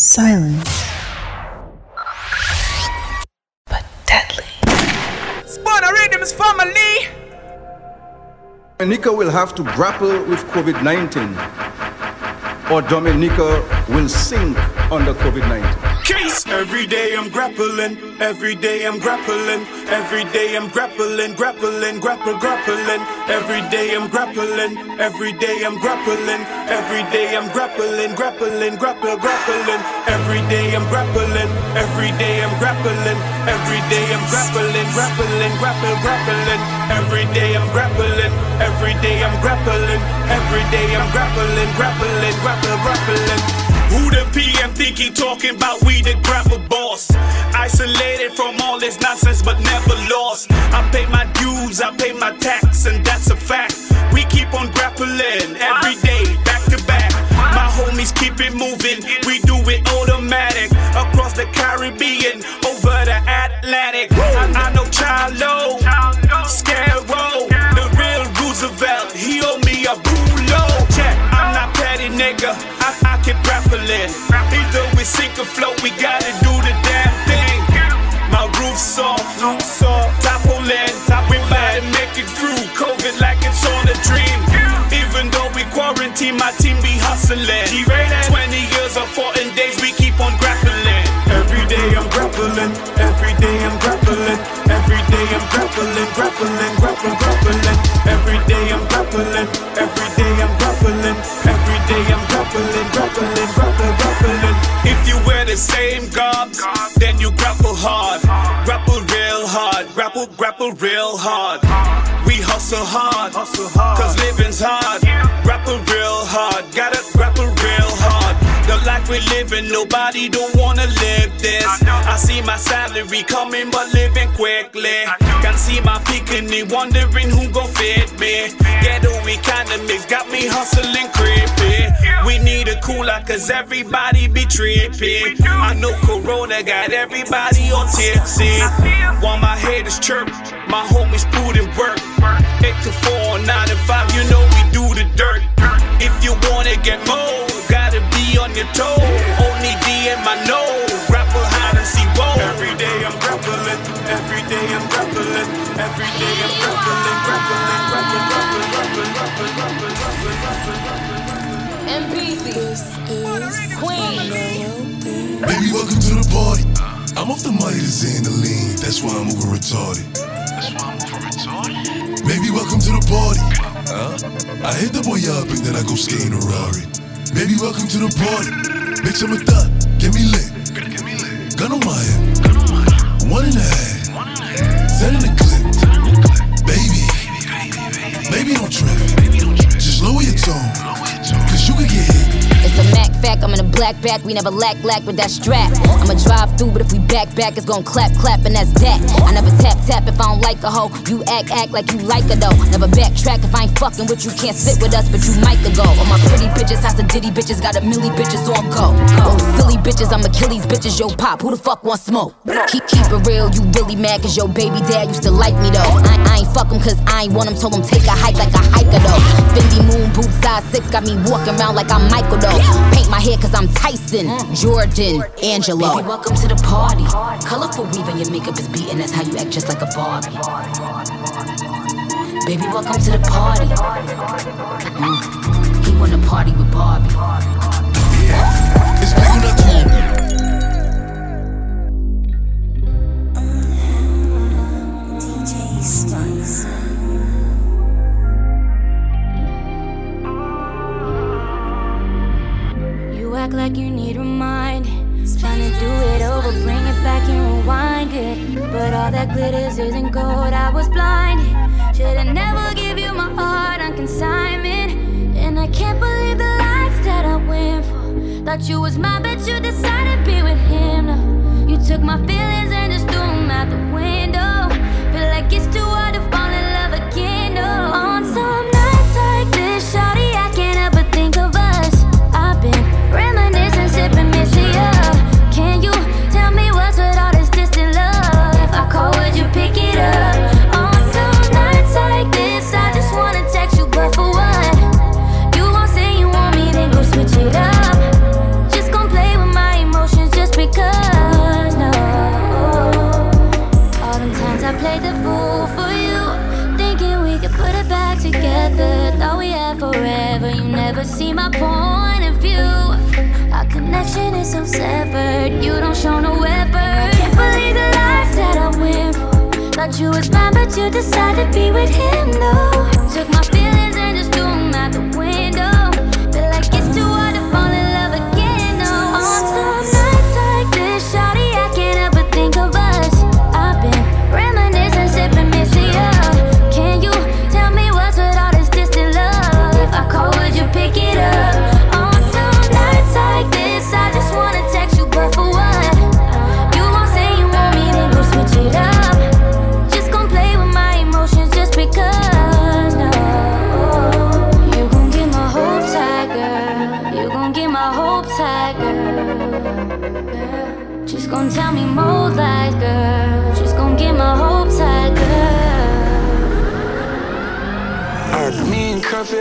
Silent. But deadly. Spawner Rhythms family! Dominica will have to grapple with COVID 19, or Dominica will sink under COVID 19. Case. Every day I'm grappling, every day I'm grappling, every day I'm grappling, grappling, grapple, grappling. Every day I'm grappling, every day I'm grappling, every day I'm grappling, grappling, grapple, grappling. Every day I'm grappling, every day I'm grappling, every day I'm grappling, grappling, grapple, grappling. Every day I'm grappling, every day I'm grappling, every day I'm grappling, grappling, grappling, grappling. Who the PM think he talking about? We the grapple boss. Isolated from all this nonsense, but never lost. I pay my dues, I pay my tax, and that's a fact. We keep on grappling every day, back to back. Homies keep it moving, we do it automatic. Across the Caribbean, over the Atlantic. I, I know Chalo, Scarrow, the real Roosevelt. He owe me a bulo. Check, I'm not petty, nigga. I, I keep grappling. Either we sink or float, we gotta do the damn thing. My roof's soft, toppling. We might make it through COVID like it's all a dream. Even though we quarantine, my team be hustling. 20 years or 14 days, we keep on grappling. Every day I'm grappling, every day I'm grappling, every day I'm grappling, grappling, grappling, grappling. Every day I'm grappling, every day I'm grappling, every day I'm grappling, grappling, grappling, grappling. If you wear the same garbs, then you grapple hard, grapple real hard, grapple, grapple real hard. We hustle hard, cause living's hard. Grapple real hard, gotta living, nobody don't wanna live this. I see my salary coming, but living quickly. Can see my picking, wondering who gon' fit me. Ghetto economics got me hustling creepy. We need a cooler, cause everybody be tripping. I know Corona got everybody on tipsy. While my haters chirp, my homies put in work. 8 to 4, 9 to 5, you know we do the dirt. If you wanna get more, on your toe. Only D in my nose, grapple hide and see whoa. Every day I'm grappling, every day I'm grappling, every day I'm grappling, grappling, grappling, grappling, grappling, grappling, grappling, grappling, grappling. MPC. Queen. Baby, welcome to the party. I'm off the money to Xandaline, that's why I'm over retarded. That's why I'm over retarded. Baby, welcome to the party. I hit the boy up and then I go skating a Rari. Baby, welcome to the party. Bitch, I'm a thot, get me lit. Gun on my head. one and a half. Set in the clip, baby. Baby, don't trip. Just Lower your tone. cause you could get hit. A Mac fact, I'm in a black back, we never lack lack with that strap. I'ma drive through, but if we back back, it's gon' clap clap, and that's that. I never tap tap if I don't like a hoe. You act act like you like her though. Never backtrack if I ain't fucking with you, can't sit with us, but you might go. All my pretty bitches, house of ditty bitches, got a milli bitches on go. Oh, silly bitches, I'm Achilles bitches, yo pop, who the fuck want smoke? Keep keep it real, you really mad cause your baby dad used to like me though. I, I ain't fuck him cause I ain't want him, told him take a hike like a hiker though. Fendi moon boot size six got me walking around like I'm Michael though. Paint my hair cause I'm Tyson, Jordan, Angelo. Baby, welcome to the party. Colorful weave and your makeup is beating, that's how you act just like a Barbie. Baby, welcome to the party. Mm. He wanna party with Barbie.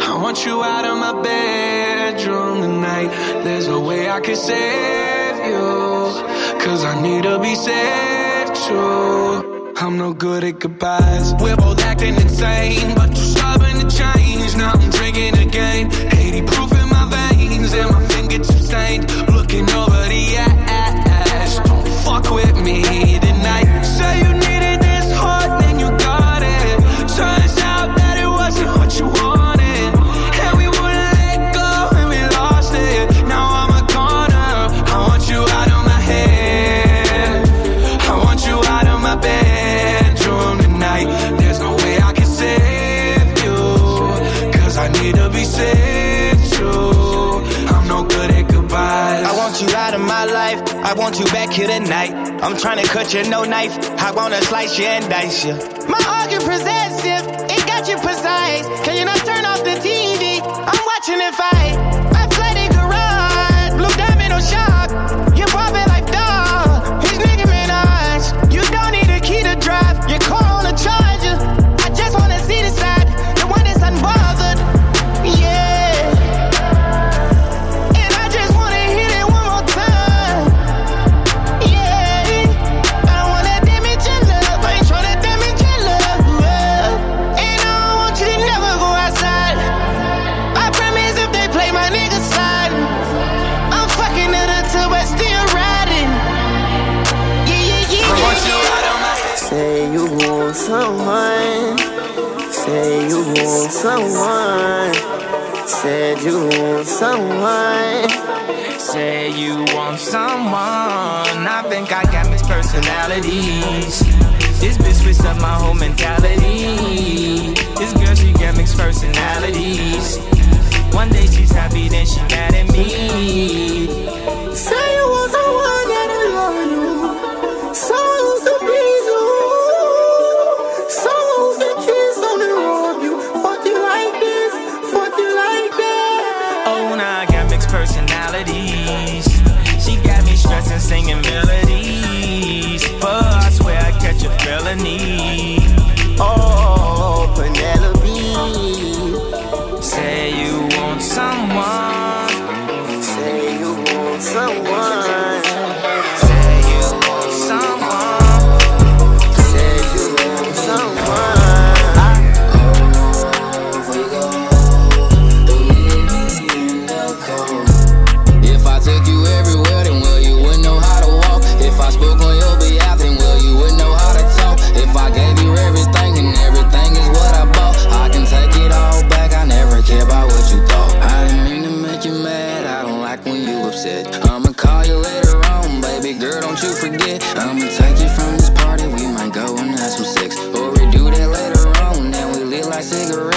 I want you out of my bedroom tonight. There's no way I can save you. Cause I need to be saved too. I'm no good at goodbyes. We're both acting insane, but you're stubborn to change. Now I'm drinking again. 80 proof in my veins, and my fingertips stained. Looking over the ass. Don't fuck with me tonight. Say you want you back here tonight. I'm trying to cut you no knife. I wanna slice you and dice you. My argument possessive, it got you precise. Can you not turn off the TV? I'm watching it.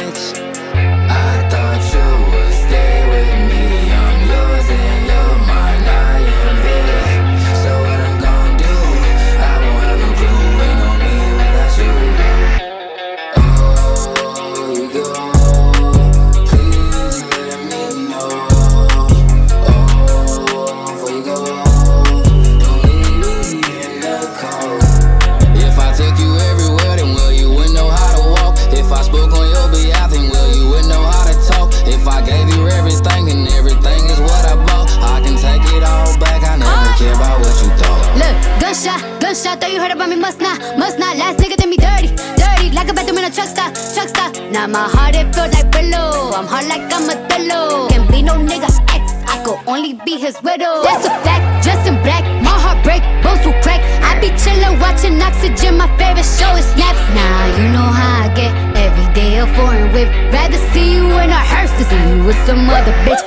rich. I thought you heard about me, must not, must not. Last nigga did me dirty, dirty. Like a bathroom in a truck stop, truck stop. Now my heart it feels like pillow. I'm hard like I'm a pillow. Can't be no nigga ex, I could only be his widow. That's a fact, dressed in black, my heart break, bones will crack. I be chillin', watching Oxygen, my favorite show is Snapped. Now you know how I get every day a foreign whip. Rather see you in a hearse than see you with some other bitch.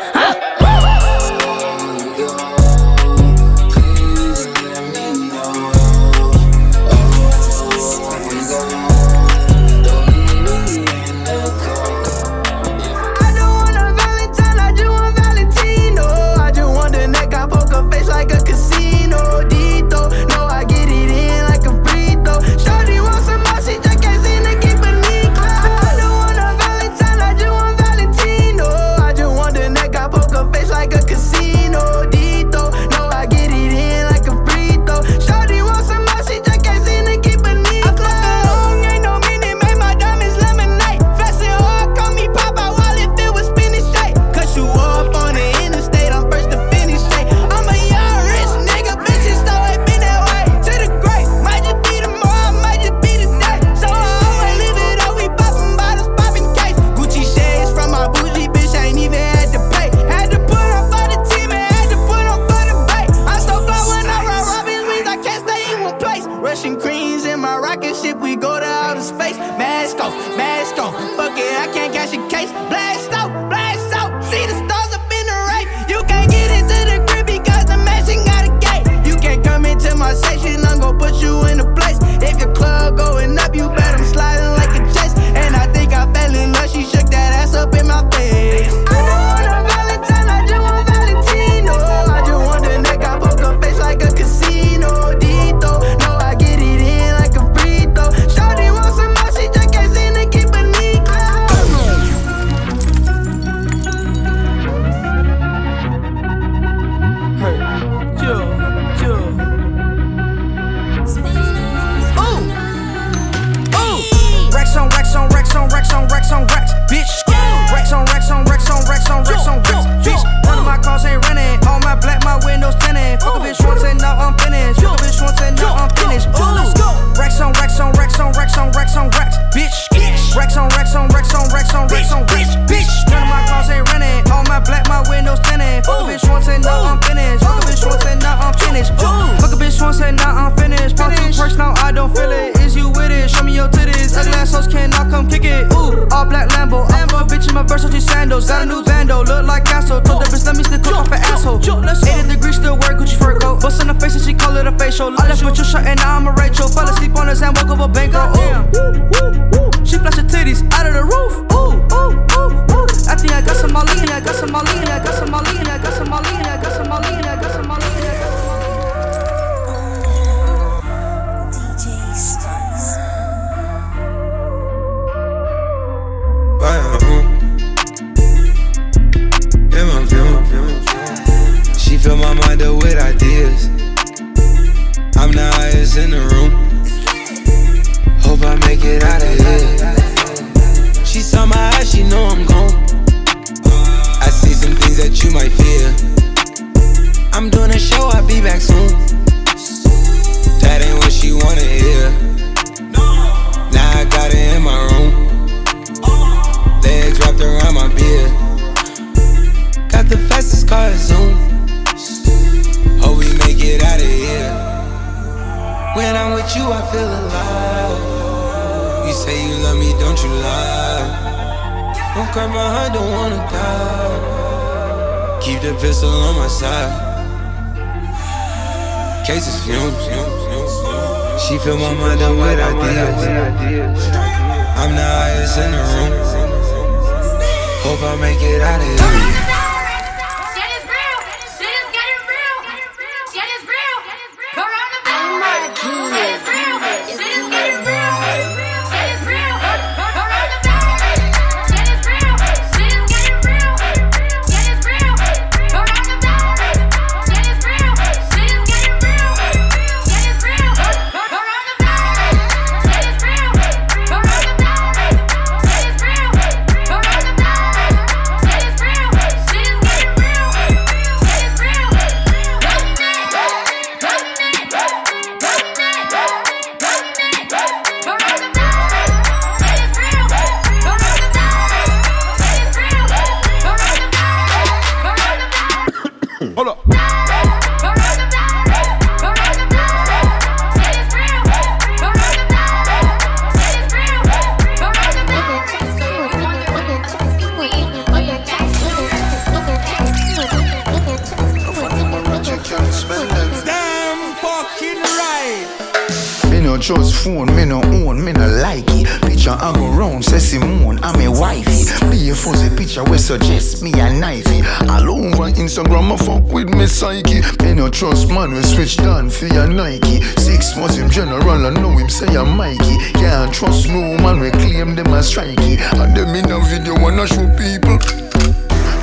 Phone, me no own, me no like it. Picture I go round, say Simone, I'm a wifey. Be a fuzzy picture we suggest me a knifey. All over Instagram, I fuck with me psyche. Me no trust man, we switch down for your Nike. Six months him general, I know him say I'm Mikey. Can't trust no man, we claim them as strikey. And them in a video wanna show people.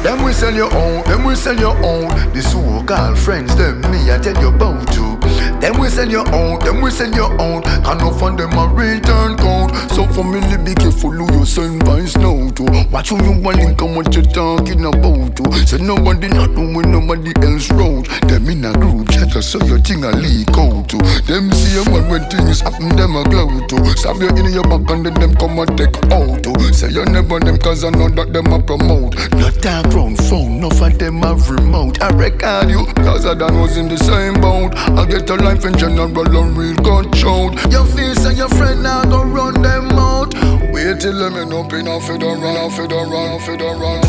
Them we sell your own, them we sell your own. The so-called friends, them me I tell you about to. Them we sell your own, them we sell your own. Can no fund them a return code. So family be careful who you send vines now to. Watch who you want link and what you talking about to. So nobody not when nobody else road. Them in a group chat so your thing a leak out to. Them see man when things happen, them a glow to. Stab you in your back and then them come and take out to. Say you never them cause I know that them a promote. Not talk round phone, no for them a remote. I record you, cause I done was in the same boat. I get a life in general and real got. Your face and your friend now go run them out. Wait till them end up in a federal, a federal, a federal.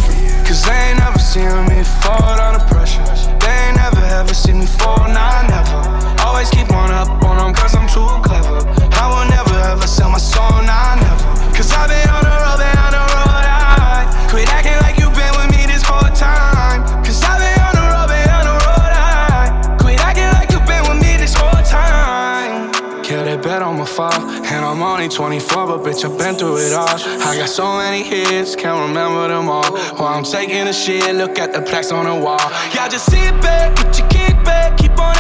Cause they ain't never seen me fall under pressure. They ain't never ever seen me fall, nah, never. Always keep on up on them cause I'm too clever. I will never ever sell my soul, nah, never. Cause I've been on the road, been on the road, I quit acting like you've been with me this whole time. I'm only 24, but bitch, I've been through it all. I got so many hits, can't remember them all. While I'm taking a shit, look at the plaques on the wall. Y'all just sit back, get your kick back, keep on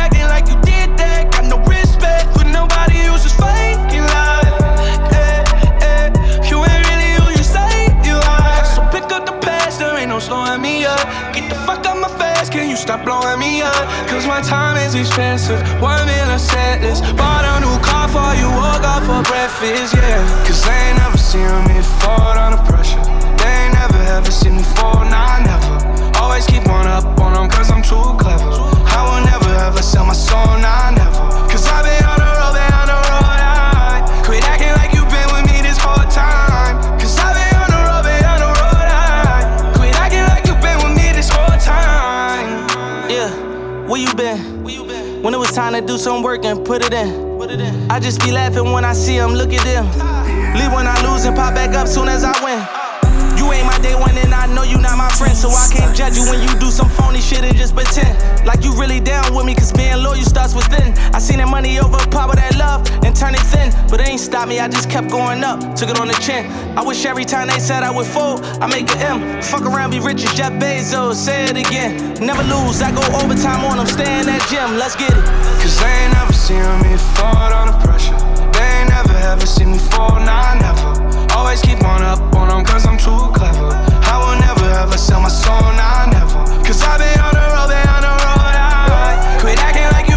I just be laughing when I see them, look at them. Leave when I lose and pop back up soon as I win. You ain't my day one and I know you not my friend. So I can't judge you when you do some phony shit and just pretend Like you really down with me. Cause being loyal starts within I seen that money over power that love and turn it thin. But it ain't stop me, I just kept going up, took it on the chin. I wish every time they said I would fold, I make an M. Fuck around, be rich as Jeff Bezos, say it again. Never lose, I go overtime on them, stay in that gym, let's get it. Cause they ain't never seen me fall under pressure They ain't never ever seen me fall, nah, never Always keep on up on them cause I'm too clever. I will never ever sell my soul, nah, never. Cause I've been on the road, been on the road, I quit acting like you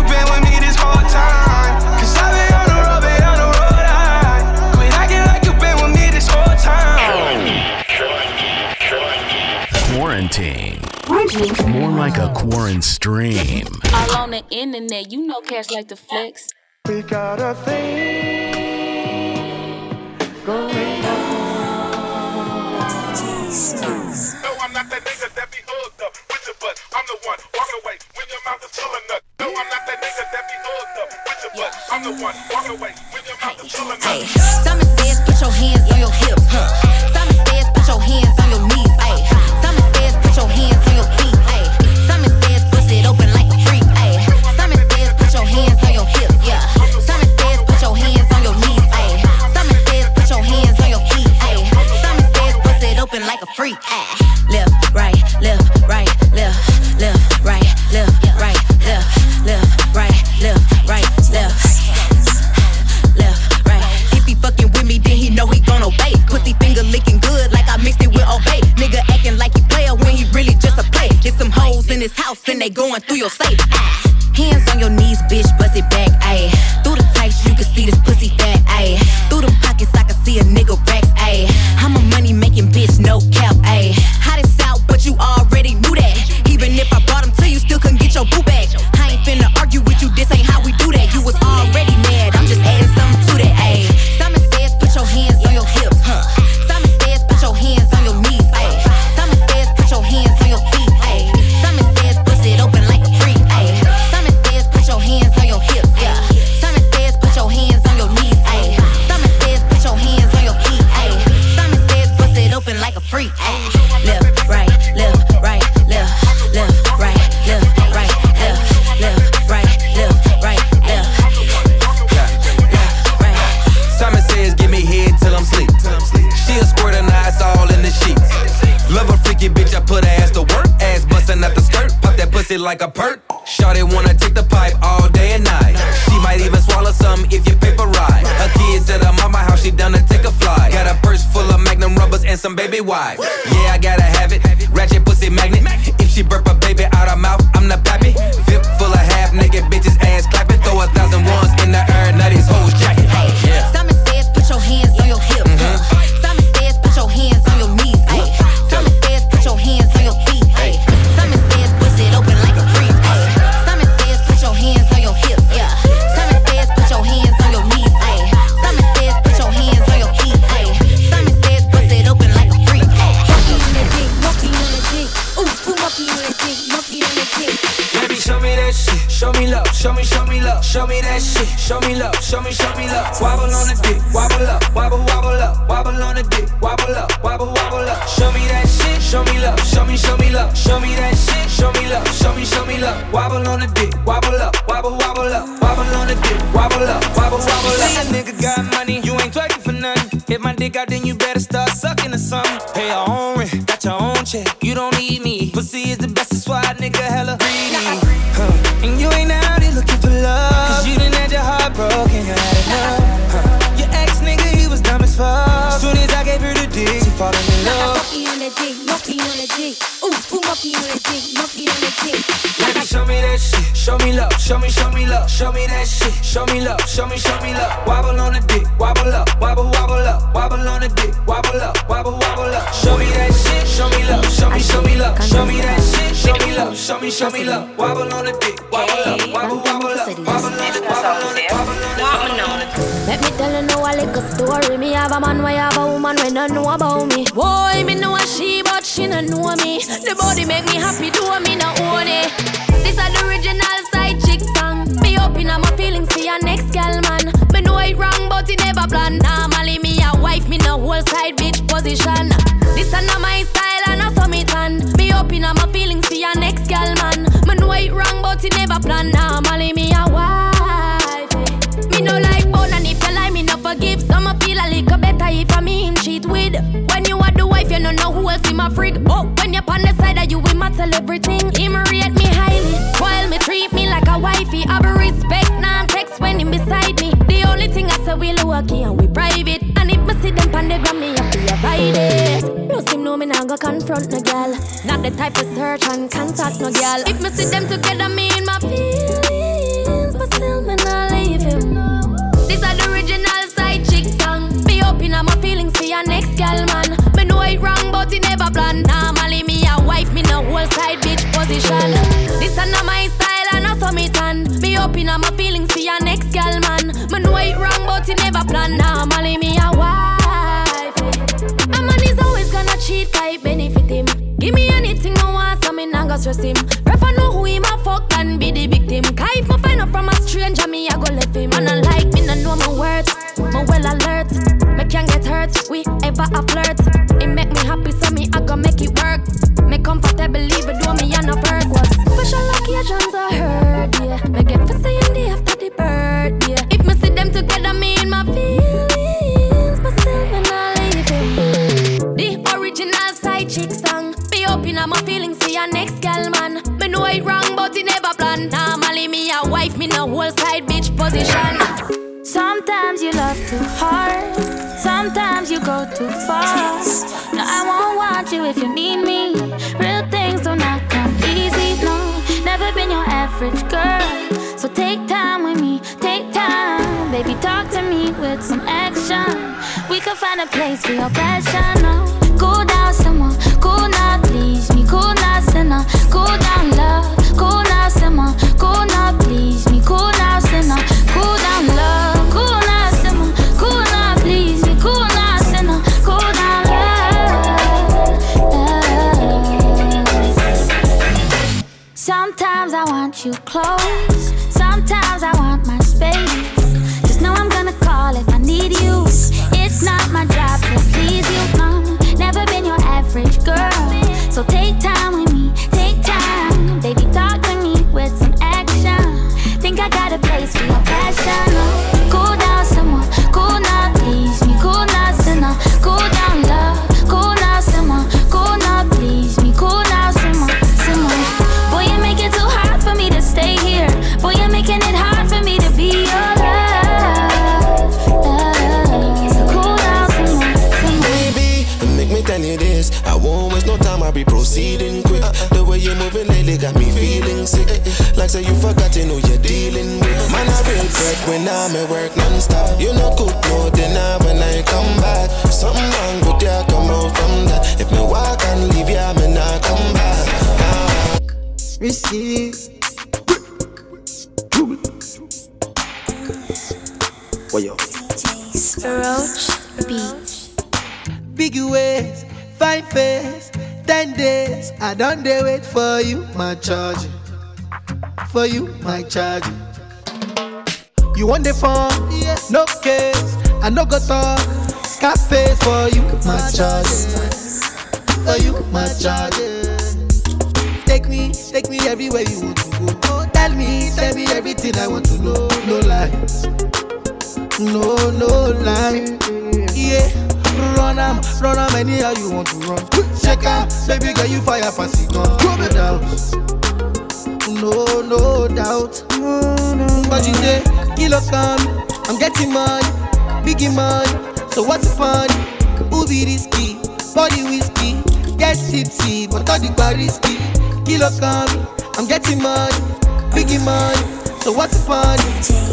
More like a quarantine stream. All on the internet, you know cash like the flex. We got a thing going on. No, I'm not that nigga that be hooked up with your butt. I'm the one, walk away when your mouth is full of nut. No, I'm not that nigga that be hooked up with your butt. I'm the one, walk away when your mouth is full of Hey, nut. Simon says put your hands on your hips. Huh. but it never plan Molly Me a wife. Eh. Me no like own and if you lie, me no forgive. Some a feel a little better if I mean him cheat with. When you are the wife, you no know who else in my freak. Oh, when you're on the side of you, my tell everything. Him rate me highly, spoil me, treat me like a wifey. Have a respect, non text when him beside me. The only thing I say we lucky and we private. And if me see them on the gram, me have to avoid it. No seem no me nah go confront no girl not the type of search and contact, no girl. If me see them together, me in my feelings, but still me not leave him. These are the original side chick song. Be open up my feelings for your next girl, man. Me know it wrong, but it never plan. Normally me a wife, me no whole side bitch position. This are not my style, and I saw me tan. Be open up my feelings for your next girl, man. Me know it wrong, but it never plan. Normally trust him. Prefer know who him a fuck and be the victim. Cause if me find out from a stranger, me I go left him. And I like me no know my words, my well alert. Me can't get hurt, we ever a flirt. It make me happy, so me I go make it work. Me comfortable, even though me a no work was. Special occasions I heard, yeah. Me get right wrong, but he never plan. Normally me a wife, me no whole side bitch position. Sometimes you love too hard, sometimes you go too far. No, I won't want you if you need me. Real things do not come easy, no. Never been your average girl, so take time with me, take time. Baby, talk to me with some action. We could find a place for your passion, no. Cool down, someone, cool now, please me, cool now. Cool down love work when I'm at work non-stop. You know cook more than I when I come back. Something wrong with ya, come out from that. If me walk and leave ya, me not come back. Now. Receive. What yo? Roach Beach, Big waves, five face, ten days. I don't dare wait for you, my charge. For you, my charge. You want the phone? Yeah. No case, I no go talk. pay for you, my charges. For you, my charges. Take me, take me everywhere you want to go. Oh, tell me, tell me everything I want to know. No lies, no no lies. Yeah, run am, run am anyhow you want to run. Check out, baby girl, you fire fast gun. No doubt, no no doubt. But you say kilo come. I'm getting money, biggie money. So what's the fun? Ubi risky, body whiskey. Get tipsy, but all the bar risky. Kilo come. I'm getting money, biggie money. So what's the fun?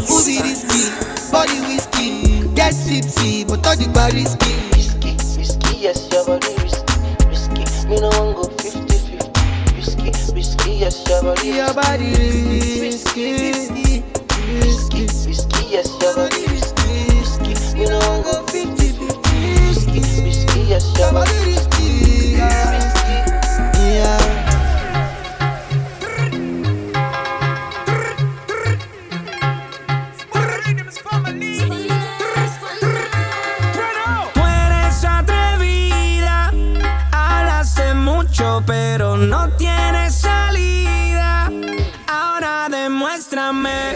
Ubi risky, body whiskey. Get tipsy, but all the bar risky. Whiskey, whiskey, yes, your body risky, Whiskey, Me no one go risky. Whiskey, whiskey, yes, your body risky. Your body risky. risky. Risky, pero no tiene salida. Ahora demuéstrame.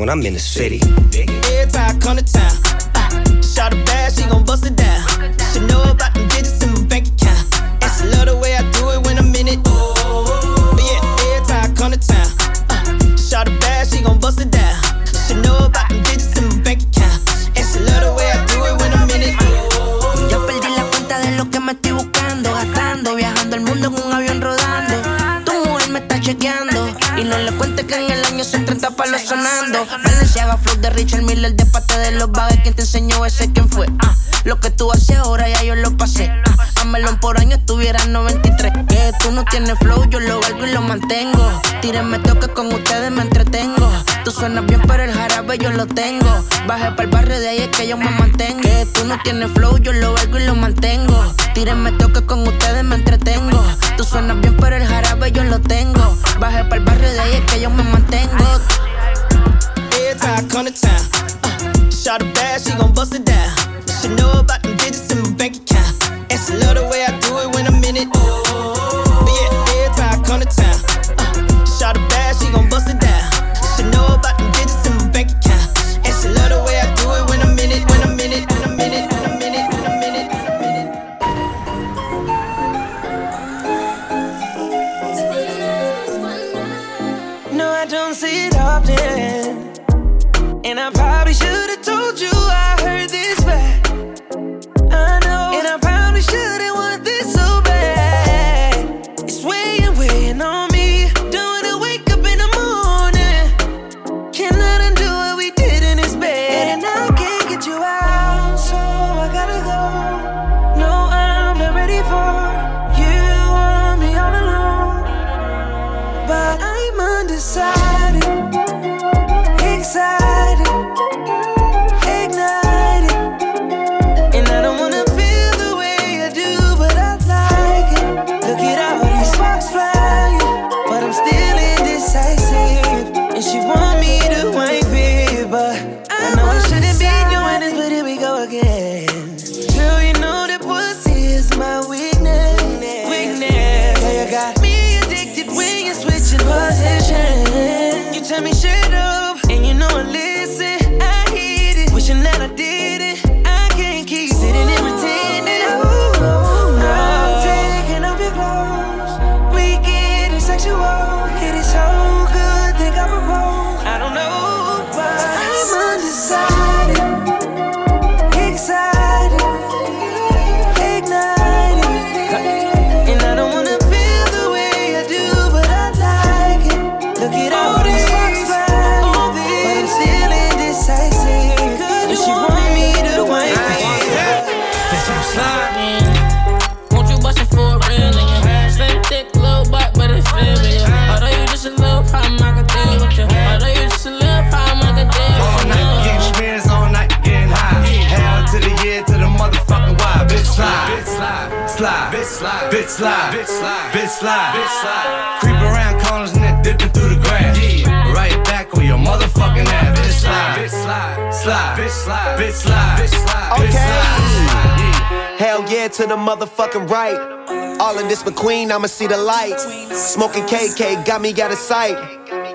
when I'm in the city. Son 30 palos sonando. Valenciaga, flow de Richard Miller, de parte de los bagues. ¿Quién te enseñó ese? ¿Quién fue? Ah, lo que tú haces ahora ya yo lo pasé. Ah, a melón por año estuviera 93. Que tú no tienes flow, yo lo valgo y lo mantengo. Tírenme toque con ustedes, me entretengo. Tú suenas bien, pero el jarabe yo lo tengo. Baje para el barrio de ahí es que yo me mantengo. Que tú no tienes flow, yo lo valgo y lo mantengo. Tírenme toque con ustedes, me entretengo. Tú suenas bien, pero el jarabe yo lo tengo. Baje para el barrio de ahí es que yo me mantengo. I come to town, uh, shot a bad, she gon' bust it down. She know about them digits in my bank account. And she love the way I do it when I'm in it. But slide, bitch slide, bitch slide, bitch slide. Creep around corners and then dipping through the grass. Yeah, right back on your motherfucking ass. Bitch slide, bitch slide, slide, bitch slide, bitch slide, bitch slide, bitch slide. Hell yeah to the motherfucking right. All in this McQueen, I'ma see the light. Smoking KK got me out of sight.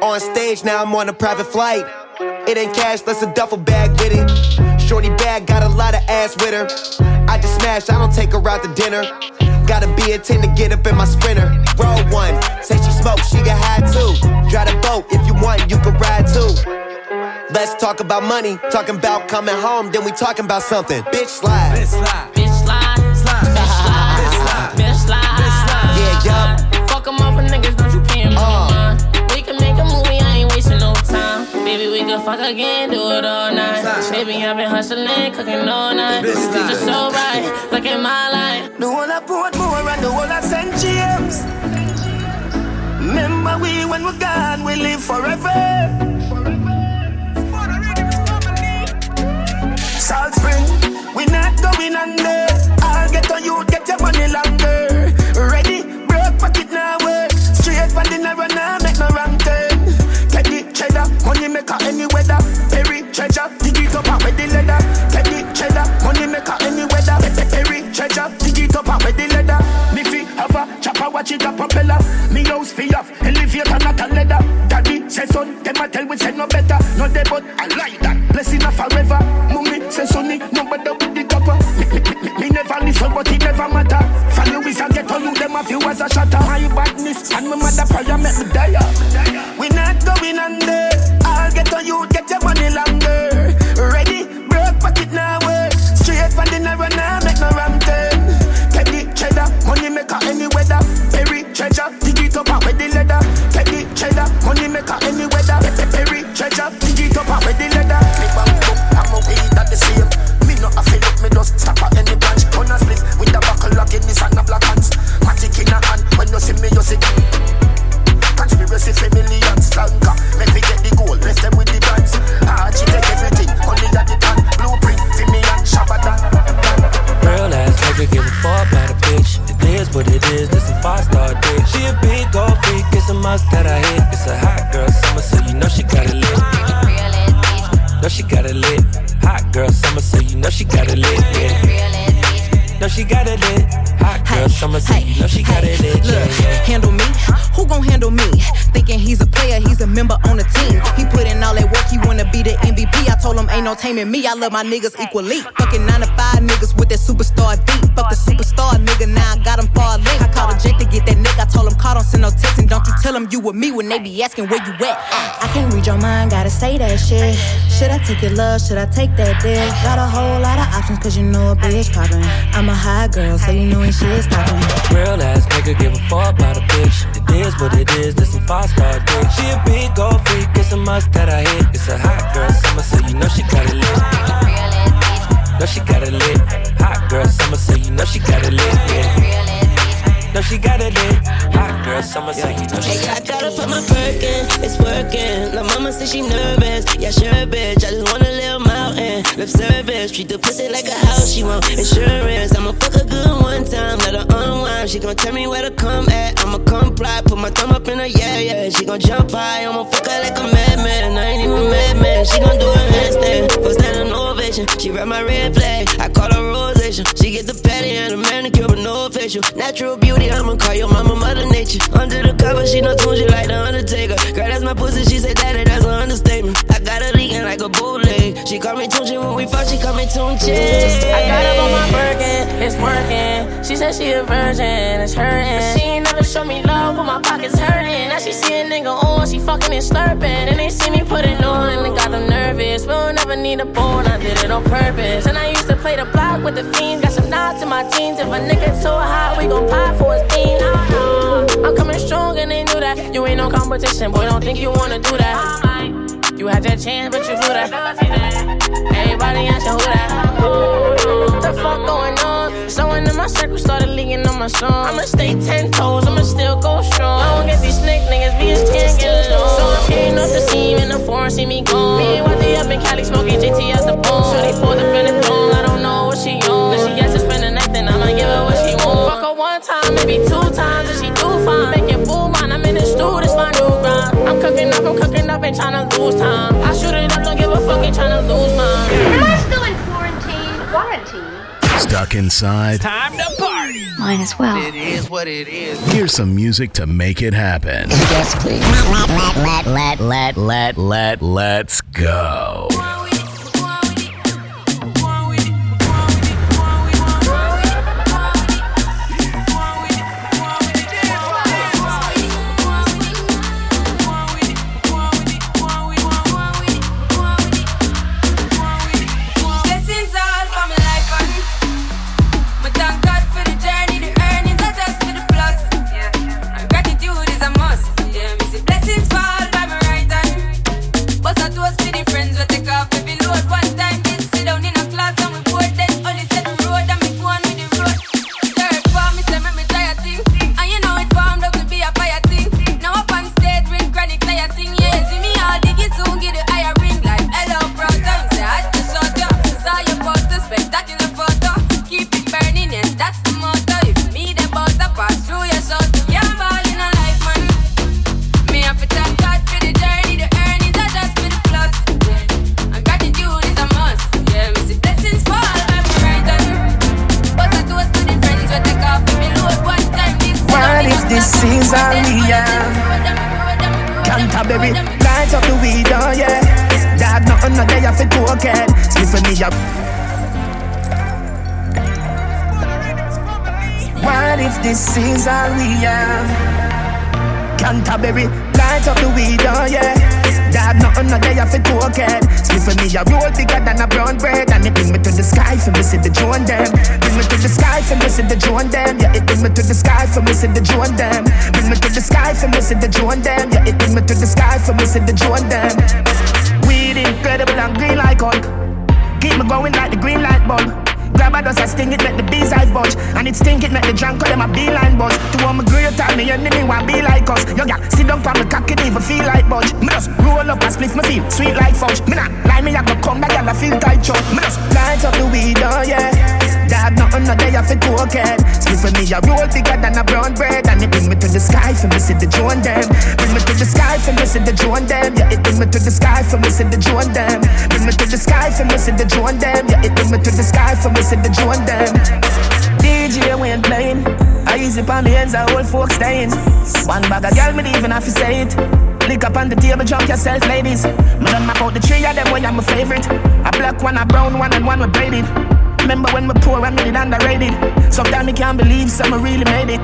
On stage now, I'm on a private flight. It ain't cash, that's a duffel bag with it. Shorty bag got a lot of ass with her. I just smash, I don't take her out to dinner. Gotta be a 10 to get up in my sprinter. Roll one, say she smoke, she get high too. Drive the boat, if you want, you can ride too. Let's talk about money, talking about coming home, then we talking about something. Bitch slide. Bitch slide. Bitch slide, slide, bitch slide, bitch slide, bitch slide. Yeah, yup. Fuck 'em off for niggas, we can fuck again, do it all night. Baby, I've been hustling, cooking all night. Are so right, look at my life. The whole of Portmore and the whole of St. James. Remember we when we're gone, we live forever. Salt Spring, we not going under. I'll get on you, get your money longer. It up and with the leather. Get the cheddar, money maker any weather. Perry treasure, dig it up and with the leather. Me fi have a chopper, watch it a propeller. Me house fi off, elevator not a leather. Daddy say son, them a tell we say no better. No they but I like that. Blessing a forever. Mummy say sonny, no better with the copper. Me, never listen, but it never matter. Follow is get on you, them a few as a shatter. My badness and my mother prayer make me die. Freak, it's a must that I hit. It's a hot girl summer, so you know she got it lit. Know she got it lit. Hot girl summer, so you know she got it lit. Yeah. Know she got it lit. Hot girl summer, so you know she got it lit. Yeah, Look, yeah. handle me? Who gon' handle me? Thinking he's a he's a member on the team. He put in all that work, he wanna be the MVP. I told him ain't no taming me. I love my niggas equally. Fucking nine to five niggas with that superstar beat. Fuck the superstar nigga, now I got him far. I called a jet to get that nigga. I told him call, don't send no text, and don't you tell him you with me when they be asking where you at. I can't read your mind, gotta say that shit. Should I take your love? Should I take that dick? Got a whole lot of options, cause you know a bitch poppin'. I'm a high girl, so you know when shit's stoppin'. Real ass nigga give a fuck about a bitch. It is what it is, this some five star dick. Big gold freak, it's a must that I hit. It's a hot girl summer, so you know she got it lit. Know she got it lit. Hot girl summer, so you know she got it lit. Yeah. Know she got it lit. Hot girl summer, so you know she I got it gotta put my perk in, it's working. La mama says she nervous, yeah, sure, bitch. I just want a little mountain, lip service. Treat the pussy like a house, she want insurance. I'ma fuck her good one time, let her unwind. She gon' tell me where to come at, I'ma comply. Put my thumb up in her, yeah, yeah. She gon' jump high, I'ma fuck her like a madman. And I ain't even mad, man. She gon' do a handstand, for standing She read my red flag, I call her rosation. She get the patty and the manicure, but no facial. Natural beauty, I'ma call your mama mother nature. Under the cover, she no tunes, she like the Undertaker. Girl, that's my pussy, she said daddy, that's an understatement. I got her leaking like a bootleg. She call me Tunchi when we fuck, she call me Tunchi. I got up on my Birkin, it's working. She said she a virgin, it's hurting. She ain't never show me love, but my pockets hurting. Now she see a nigga on, she fucking and slurping. And they see me put it on, and got them nervous. We don't ever need a bone, I did it on purpose. And I used to play the block with the fiends, got some nods in my jeans. If a nigga too hot, we gon' pop for his bean. I'm coming strong, and they knew that. You ain't no competition, boy, don't think you wanna do that. You had your chance, but you blew that. Everybody ask you who that. What the fuck going on? Someone in my circle started leaking on my song. I'ma stay ten toes, I'ma still go strong. I don't get these Stuck inside? Time to party! Mine as well. It is what it is. Here's some music to make it happen. Yes, please. Let, let, let, let, let, let, let's go. We have? Canterbury, light up the weed, oh yeah. Dad, nothing no day off it pocket. With me a roll bigger than a brown bread, and it bring me to the sky for me see the drone them. Bring me to the sky for me see the drone them. Yeah, it bring me to the sky for me see the drone them. Bring me to the sky for me see the drone them. Yeah, it bring me to the sky for me see the drone them. Weed incredible and green like Hulk. Keep me going like the green light bulb. Grab a dust, I sting it, make the bees hive budge. And it stink it, make the drunk call them a beeline buzz. To all my great time, me enemy want be like us. Yo, gal, sit down on the cock, it even feel like budge. Me just roll up and split my feel sweet like fudge. Me nah lie, me have to come back, gal, I feel tight, chop. Me just light up the weed, oh yeah. Dad, nothing no day I fit cocaine. Split for me, a roll bigger than a brown bread. And it bring me to the sky for me, see the drone them. Bring me to the sky for me, see the drone them. Yeah, it bring me to the sky for me, see the drone them. Bring me to the sky for me, see the drone them. Yeah, it bring me to the sky for me, see the drone them. DJ when playing. I easy on the ends, I old folks staying. One bag of girl, me even have to say it. Lick up on the table, jump yourself, ladies. Me done map out the three of them, where I'm a favorite. A black one, a brown one, and one with braided. Remember when we poor, made it underrated. Sometimes I can't believe some really made it.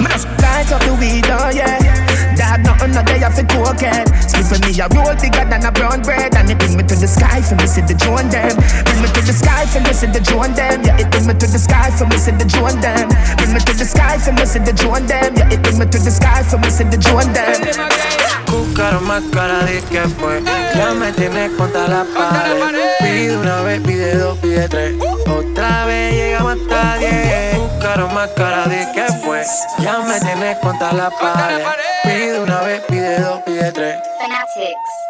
Me just light up the weed, oh yeah. Dad, nothing no day off the cocaine. Split for me, a roll bigger than a brown bread. And it bring me to the sky for me, see the drone them. Bring me to the sky for me, see the drone them. Yeah, it bring me to the sky for me, see the drone them. Bring me to the sky for me, see the drone them. Yeah, it bring me to the sky for me, see the drone them. Buscaron más cara de que fue. Ya me tienes contra la pared. Pide una vez, pide dos, pide tres. Otra vez llegamos hasta diez. Buscaron más cara de que fue. Ya me tienes contra la pared. Pide una vez, pide dos, pide tres. Fanatics.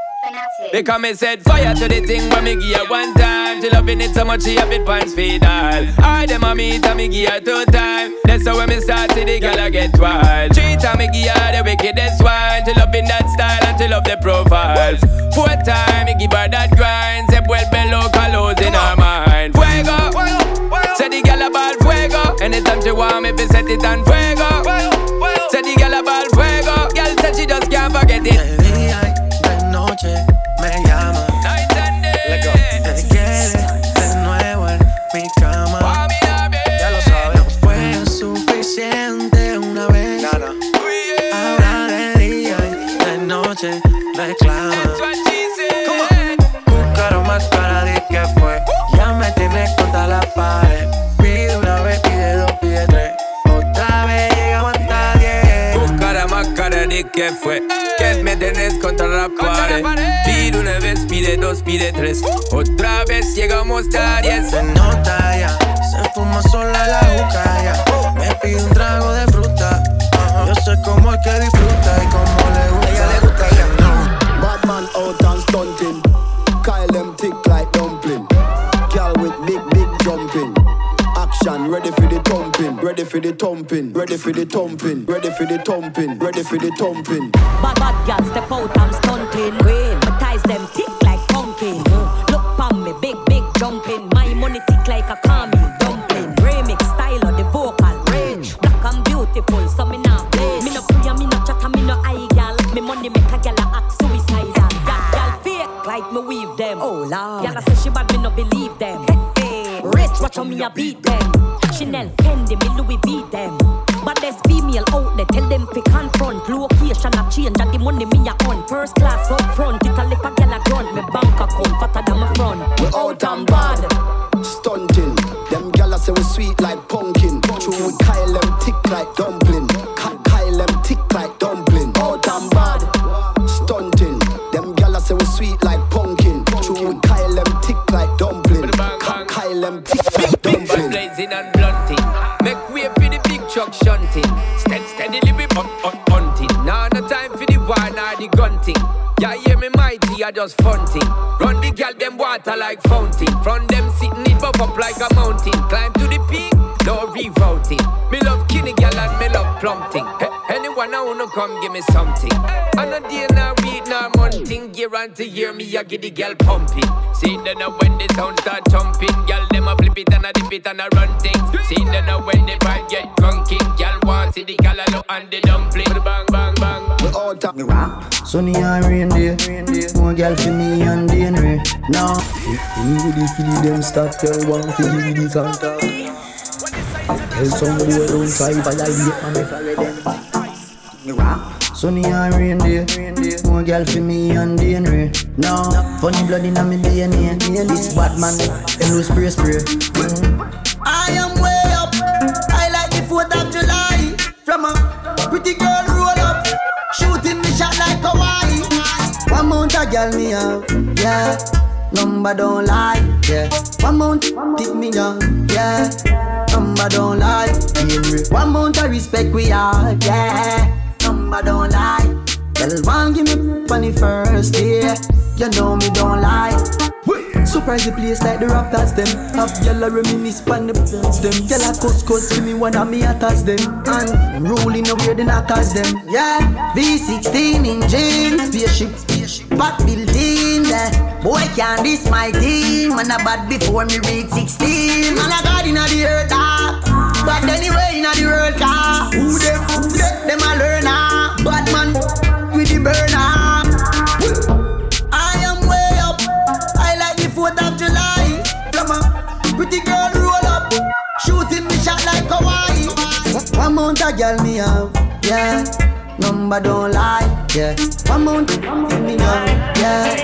They come and said fire to the thing when me give her one time. She loving it so much she have it pants feed all. I them a meet and me give her two time. That's how when me start to the girl I get wild. Three time me give her the wickedest one. She loving that style and she love the profile. Four time me give her that grind. Say well below colors it on fuego. Que fue. Que me tenés contra la pared. Pide una vez, pide dos, pide tres. Otra vez llegamos a diez. Se nota ya, se fuma sola la juca ya. Me pide un trago de fruta. Yo sé cómo es que disfruta for the thumping, ready for the thumping, ready for the thumping, ready for the thumping. Bad bad girl step out, I'm stunting. Queen, my ties them tick Say we sweet like pumpkin. True, we Kyle them thick like dumpling. Kyle them thick like dumpling. I just funting. Run the gal them water like fountain. From them sitting it buff up like a mountain. Climb to the peak, no rerouting. Me love kinny gal and me love plumping. Hey, anyone I wanna come give me something. And a day now week now on to year me I get the gal pumping. See then now when the sound start jumping, gal them a flip it and a dip it and a run things. See then now when the vibe get drunking, gal want see the gal and the dumpling. Bang bang bang. We out and Sunny and rain day, more girl for me and Henry. Now, me with the feel them start tell one to give me the contact. Tell somebody who don't try violate and if I read them. Sunny and rain day, more girl for me and Henry. Now, funny blood in me DNA. This bad man, them lose spray spray. Mm. I am way up. I like the 4th of July. From a pretty girl girl me have, yeah. Number don't lie, yeah. One month, pick me young, yeah. Number don't lie, yeah. One month of respect we are, yeah. Number don't lie. Girl, one give me funny first day. You know me don't lie. Surprise the place like the Raptors them. Have yellow reminisce pan the them. Yellow cuss cuss give me one of me attacks them. And I'm rolling away the knockers them. Yeah, V16 in jeans Spaceship, spaceship Back building there Boy can't this my team. Man a bad before me reach 16 Man a god inna the earth girl me have, yeah. Number don't lie, yeah. One month, give me now, yeah.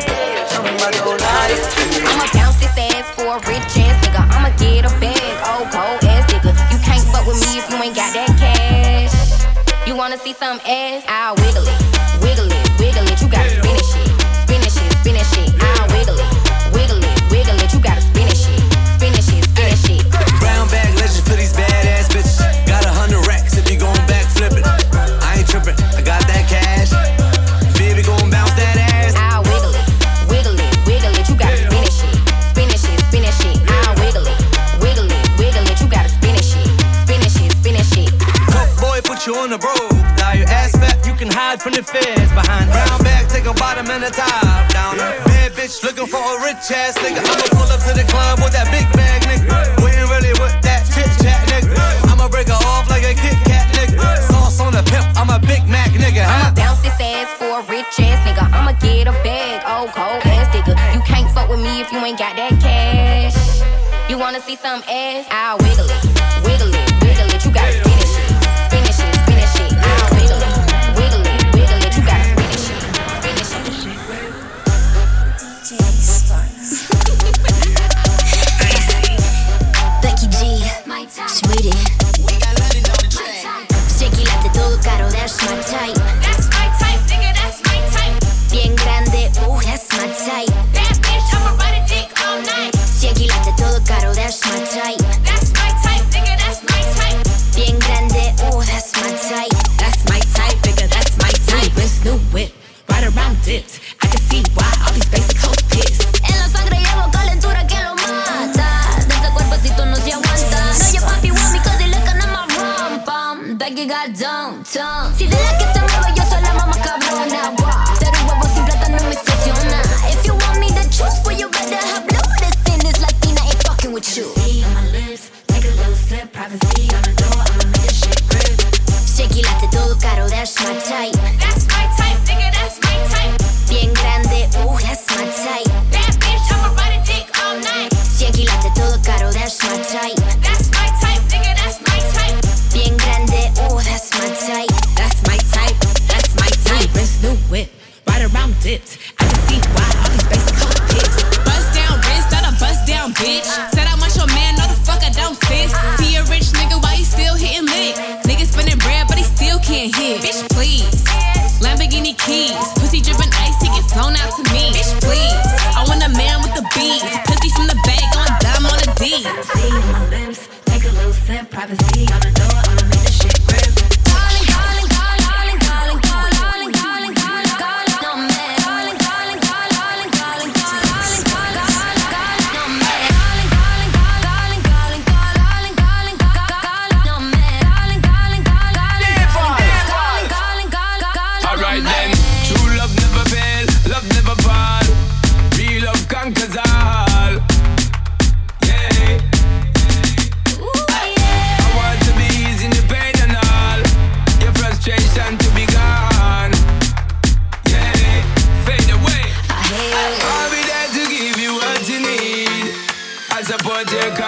Number don't lie. I'ma bounce this ass for a rich ass nigga. I'ma get a bag, oh, old cold ass nigga. You can't fuck with me if you ain't got that cash. You wanna see some ass? I'll wiggle it, wiggle it, wiggle it. You gotta hide from the feds. Behind brown bag, take a bottom and a top down. Bad bitch looking for a rich ass nigga. I'ma pull up to the club with that big bag, nigga. We ain't really with that chit chat, nigga. I'ma break her off like a Kit Kat, nigga. Sauce on the pimp, I'm a Big Mac, nigga. I'ma bounce this ass for a rich ass nigga. I'ma get a bag, old cold ass nigga. You can't fuck with me if you ain't got that cash. You wanna see some ass? I'll wiggle it, wiggle it,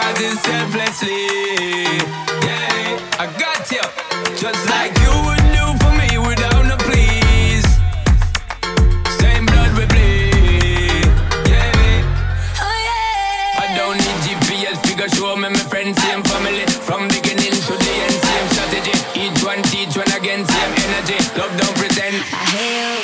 causes selflessly. Yeah. I got you. Just like you would do for me without no please. Same blood we bleed. Yeah. Oh, I don't need GPS figure show me my friends, same family. From beginning to the end, same strategy. Each one teach one again, same energy. Love don't pretend. Calling, calling, calling,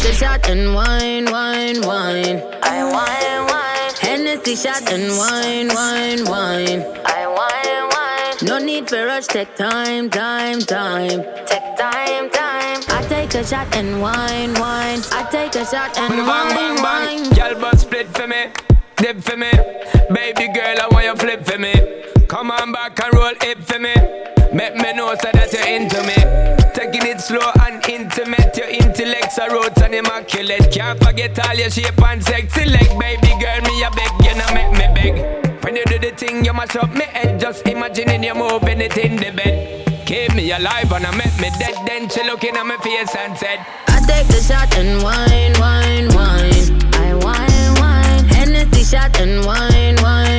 Ritmo. I take a shot and wine, wine, wine. I wine, wine. Hennessy shot and wine, wine, wine. I wine, wine. No need for rush, take time, time, time. Take time, time. I take a shot and wine, wine. I take a shot and Bang, wine, bang, wine. bang. Girl, but split for me, dip for me. Baby girl, I want you flip for me. Come on back and roll it for me. Make me know so that you're into me. Taking it slow and intimate. Your intellect's are roots and immaculate. Can't forget all your shape and sexy leg. Baby girl, me a beg, you know make me beg. When you do the thing, you mash up me head. Just imagining you moving it in the bed. Keep me alive and I make me dead. Then she looking at my face and said, I take the shot and wine, wine, wine. I wine, wine. Hennessy shot and wine, wine, wine.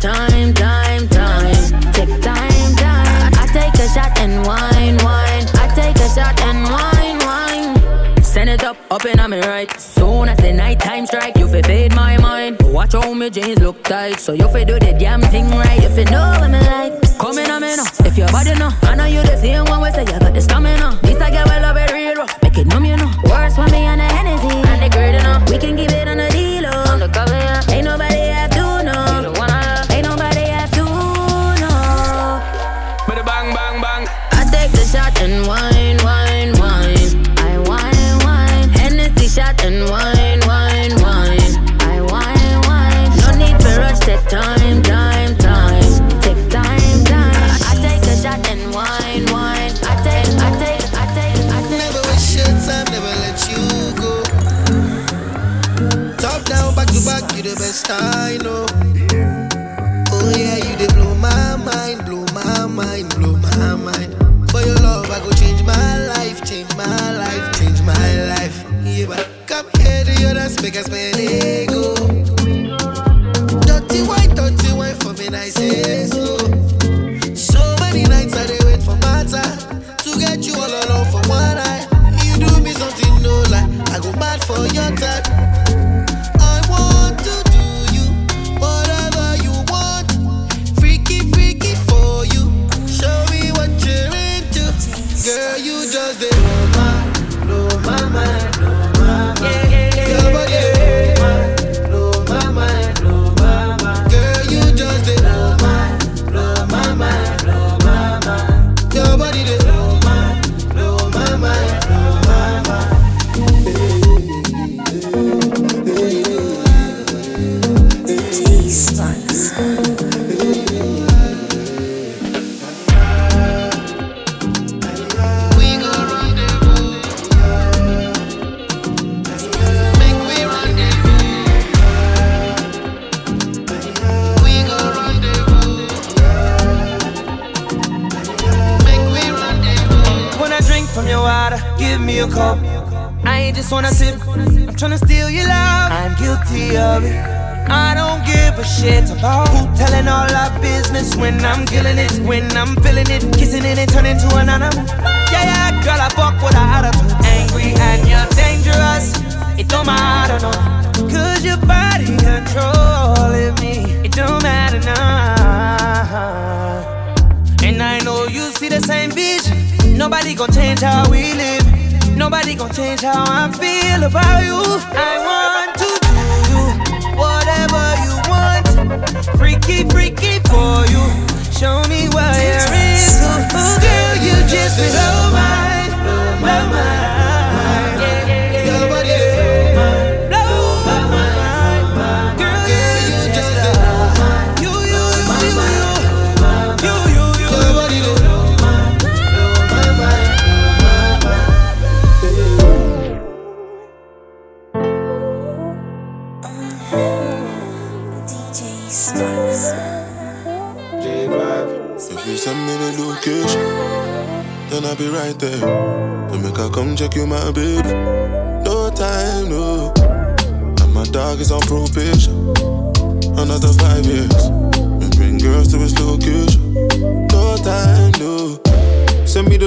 Time, time, time. Take time, time. I take a shot and wine, wine. I take a shot and wine, wine. Send it up, up in on me right. Soon as the night time strike, you fi fade my mind. Watch how me jeans look tight, so you fi do the damn thing right. If you know what me like. Come in on me now, if your body know. I know you the same one way, say you got the stamina. This I get well love it real rough, make it numb you know. Worse for me and the Hennessy, and the great enough. We can keep it on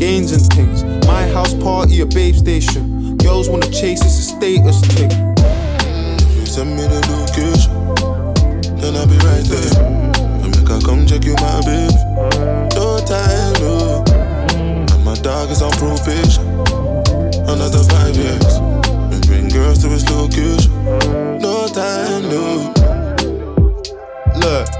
gains and things. My house party, a babe station. Girls wanna chase, it's a status thing. If you send me the location, then I'll be right there. And make her come check you, my baby. No time, no. And my dog is on probation. Another five years. And bring girls to his location. No time, no. Look,